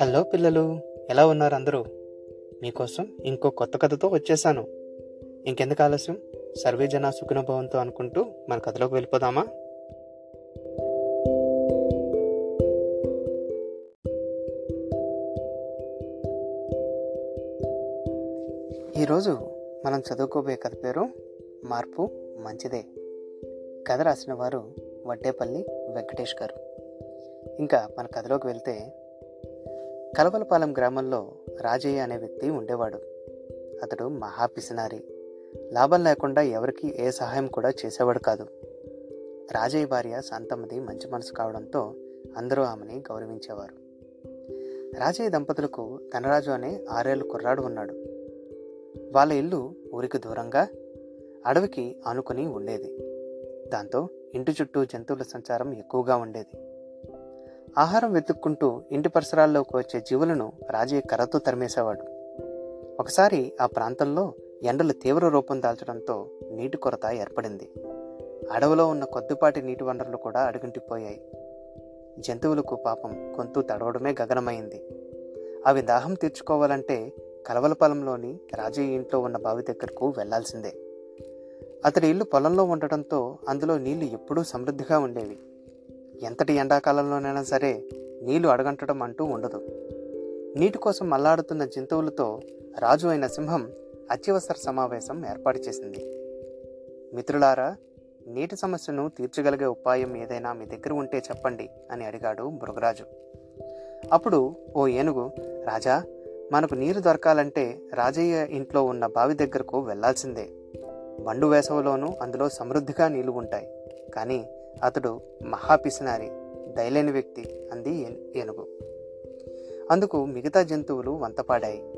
Hello పిల్లలు ఎలా ఉన్నారు అందరూ? మీకోసం ఇంకో కొత్త కథతో వచ్చేసాను. ఇంకెందుకు ఆలస్యం? సర్వే జన సుఖనుభవంతో అనుకుంటూ మన కథలోకి వెళ్ళిపోదామా? ఈరోజు మనం చదువుకోబోయే కథ పేరు మార్పు మంచిదే. కథ రాసిన వారు వడ్డేపల్లి వెంకటేష్ గారు. ఇంకా మన కథలోకి వెళ్తే కలవలపాలెం గ్రామంలో రాజయ్య అనే వ్యక్తి ఉండేవాడు. అతడు మహా పిసినారి లాభం లేకుండా ఎవరికి ఏ సహాయం కూడా చేసేవాడు కాదు. రాజయ్య భార్య శాంతమ్మది మంచి మనసు కావడంతో అందరూ ఆమెని గౌరవించేవారు. రాజయ్య దంపతులకు ధనరాజు అనే ఆరేళ్ళు కుర్రాడు ఉన్నాడు. వాళ్ళ ఇల్లు ఊరికి దూరంగా అడవికి ఆనుకుని ఉండేది. దాంతో ఇంటి చుట్టూ జంతువుల సంచారం ఎక్కువగా ఉండేది. ఆహారం వెతుక్కుంటూ ఇంటి పరిసరాల్లోకి వచ్చే జీవులను రాజయ్య కర్రతో తరిమేసేవాడు. ఒకసారి ఆ ప్రాంతంలో ఎండలు తీవ్ర రూపం దాల్చడంతో నీటి కొరత ఏర్పడింది. అడవిలో ఉన్న కొద్దిపాటి నీటి వనరులు కూడా అడుగుంటిపోయాయి. జంతువులకు పాపం గొంతు తడవడమే గగనమైంది. అవి దాహం తీర్చుకోవాలంటే కలవలపాలెంలోని రాజయ్య ఇంట్లో ఉన్న బావి దగ్గరకు వెళ్ళాల్సిందే. అతడి ఇల్లు పొలంలో ఉండటంతో అందులో నీళ్ళు ఎప్పుడూ సమృద్ధిగా ఉండేవి. ఎంతటి ఎండాకాలంలోనైనా సరే నీళ్ళు అడగంటడం అంటూ ఉండదు. నీటి కోసం మల్లాడుతున్న జంతువులతో రాజు అయిన సింహం అత్యవసర సమావేశం ఏర్పాటు చేసింది. మిత్రులారా నీటి సమస్యను తీర్చగలిగే ఉపాయం ఏదైనా మీ దగ్గర ఉంటే చెప్పండి అని అడిగాడు మృగరాజు. అప్పుడు ఓ ఏనుగు రాజా మనకు నీరు దొరకాలంటే రాజయ్య ఇంట్లో ఉన్న బావి దగ్గరకు వెళ్ళాల్సిందే. మండు వేసవిలోనూ అందులో సమృద్ధిగా నీళ్ళు ఉంటాయి. కానీ అతడు మహాపిసినారి దయలేని వ్యక్తి అంది ఏనుగు. అందుకు మిగతా జంతువులు వంతపాడాయి.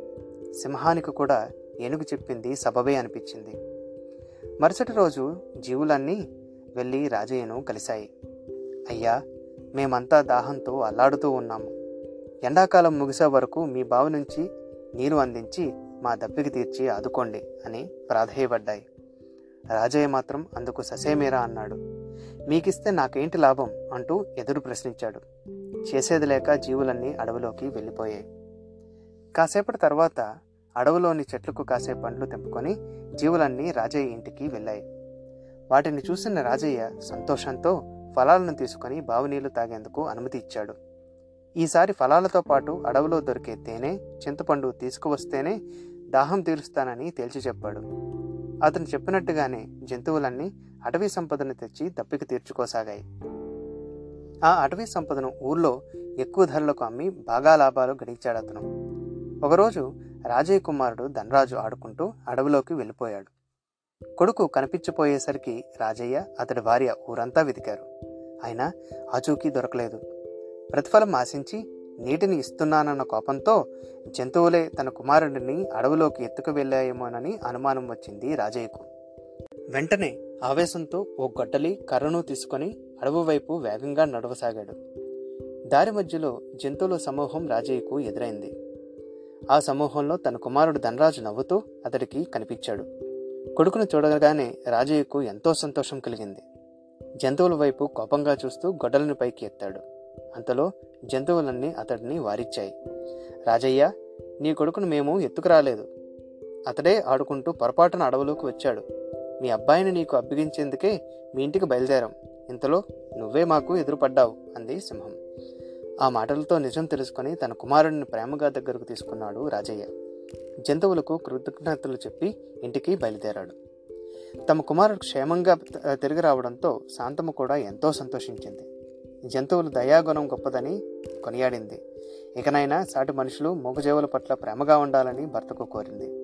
సింహానికి కూడా ఏనుగు చెప్పింది సబబే అనిపించింది. మరుసటి రోజు జీవులన్నీ వెళ్ళి రాజయ్యను కలిశాయి. అయ్యా మేమంతా దాహంతో అల్లాడుతూ ఉన్నాము. ఎండాకాలం ముగిసే వరకు మీ బావి నుంచి నీరు అందించి మా దప్పికి తీర్చి ఆదుకోండి అని ప్రాధేయపడ్డాయి. రాజయ్య మాత్రం అందుకు ససేమేరా అన్నాడు. మీకిస్తే నాకేంటి లాభం? అంటూ ఎదురు ప్రశ్నించాడు. చేసేది లేక జీవులన్నీ అడవిలోకి వెళ్ళిపోయాయి. కాసేపటి తర్వాత అడవిలోని చెట్లకు కాసే పండ్లు తెంపుకొని జీవులన్నీ రాజయ్య ఇంటికి వెళ్ళాయి. వాటిని చూసిన రాజయ్య సంతోషంతో ఫలాలను తీసుకొని బావినీళ్ళు తాగేందుకు అనుమతి ఇచ్చాడు. ఈసారి ఫలాలతో పాటు అడవిలో దొరికే తేనె చింతపండు తీసుకువస్తేనే దాహం తీరుస్తానని తేల్చి చెప్పాడు. అతను చెప్పినట్టుగానే జంతువులన్నీ అటవీ సంపదను తెచ్చి దప్పిక తీర్చుకోసాగాయి. ఆ అటవీ సంపదను ఊర్లో ఎక్కువ ధరలకు అమ్మి బాగా లాభాలు గడించాడు అతను. ఒకరోజు రాజయ్య కుమారుడు ధనరాజు ఆడుకుంటూ అడవిలోకి వెళ్ళిపోయాడు. కొడుకు కనిపించిపోయేసరికి రాజయ్య అతడి భార్య ఊరంతా వెతికారు. అయినా ఆచూకీ దొరకలేదు. ప్రతిఫలం ఆశించి నీటిని ఇస్తున్నానన్న కోపంతో జంతువులే తన కుమారుడిని అడవిలోకి ఎత్తుకు వెళ్ళాయేమోనని అనుమానం వచ్చింది రాజయ్యకు. వెంటనే ఆవేశంతో ఓ గొడ్డలి కర్రను తీసుకొని అడవు వైపు వేగంగా నడవసాగాడు. దారి మధ్యలో జంతువుల సమూహం రాజయ్యకు ఎదురైంది. ఆ సమూహంలో తన కుమారుడు ధనరాజు నవ్వుతూ అతడికి కనిపించాడు. కొడుకును చూడగానే రాజయ్యకు ఎంతో సంతోషం కలిగింది. జంతువుల వైపు కోపంగా చూస్తూ గొడ్డలను పైకి ఎత్తాడు. అంతలో జంతువులన్నీ అతడిని వారిచ్చాయి. రాజయ్య నీ కొడుకును మేము ఎత్తుకురాలేదు అతడే ఆడుకుంటూ పొరపాటున అడవులోకి వచ్చాడు. మీ అబ్బాయిని నీకు అప్పగించేందుకే మీ ఇంటికి బయలుదేరాం. ఇంతలో నువ్వే మాకు ఎదురుపడ్డావు అంది సింహం. ఆ మాటలతో నిజం తెలుసుకొని తన కుమారుడిని ప్రేమగా దగ్గరకు తీసుకున్నాడు రాజయ్య. జంతువులకు కృతజ్ఞతలు చెప్పి ఇంటికి బయలుదేరాడు. తమ కుమారుడు క్షేమంగా తిరిగి రావడంతో శాంతమ్మ కూడా ఎంతో సంతోషించింది. జంతువులు దయాగుణం గొప్పదని కొనియాడింది. ఇకనైనా సాటి మనుషులు మూగజీవుల పట్ల ప్రేమగా ఉండాలని భర్తకు కోరింది.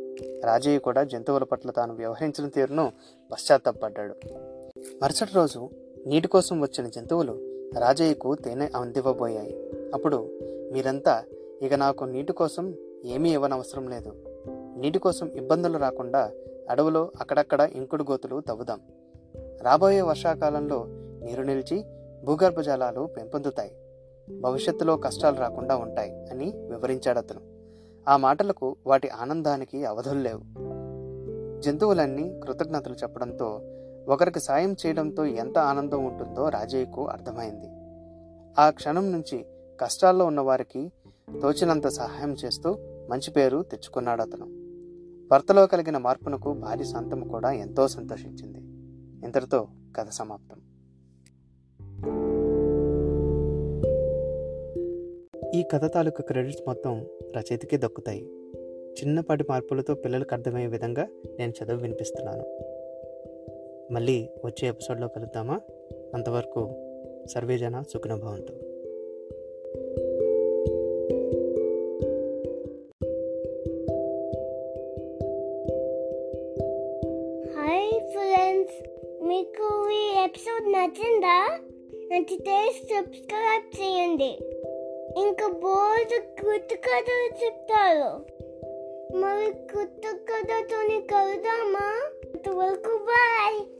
రాజయ్య కూడా జంతువుల పట్ల తాను వ్యవహరించిన తీరును పశ్చాత్తాపడ్డాడు. మరుసటి రోజు నీటి కోసం వచ్చిన జంతువులు రాజయ్యకు తేనె అందివ్వబోయాయి. అప్పుడు మీరంతా ఇక నాకు నీటి కోసం ఏమీ ఇవ్వనవసరం లేదు. నీటి కోసం ఇబ్బందులు రాకుండా అడవులో అక్కడక్కడ ఇంకుడు గోతులు తవ్వుదాం. రాబోయే వర్షాకాలంలో నీరు నిలిచి భూగర్భ జలాలు పెంపొందుతాయి. భవిష్యత్తులో కష్టాలు రాకుండా ఉంటాయి అని వివరించాడు అతను. ఆ మాటలకు వాటి ఆనందానికి అవధులు లేవు. జంతువులన్నీ కృతజ్ఞతలు చెప్పడంతో ఒకరికి సాయం చేయడంతో ఎంత ఆనందం ఉంటుందో రాజయ్యకు అర్థమైంది. ఆ క్షణం నుంచి కష్టాల్లో ఉన్నవారికి తోచినంత సహాయం చేస్తూ మంచి పేరు తెచ్చుకున్నాడు అతను. భర్తలో కలిగిన మార్పునకు భార్య శాంతము కూడా ఎంతో సంతోషించింది. ఇంతటితో కథ సమాప్తం. ఈ కథ తాలూకు క్రెడిట్స్ మొత్తం రచయితకే దక్కుతాయి. చిన్నపాటి మార్పులతో పిల్లలకు అర్థమయ్యే విధంగా నేను చదువు వినిపిస్తున్నాను. మళ్ళీ వచ్చే ఎపిసోడ్లో కలుద్దామా? అంతవరకు సర్వేజన సుఖనభవంతు. హాయ్ ఫ్రెండ్స్ మీకు ఈ ఎపిసోడ్ నచ్చిందా? నచ్చితే సబ్స్క్రైబ్ చేయండి. ఇంకా బోర్డు కొత్త కథలు చెప్తారు. మరి కొత్త కథతోని కలుదామా అంతవరకు బాయ్.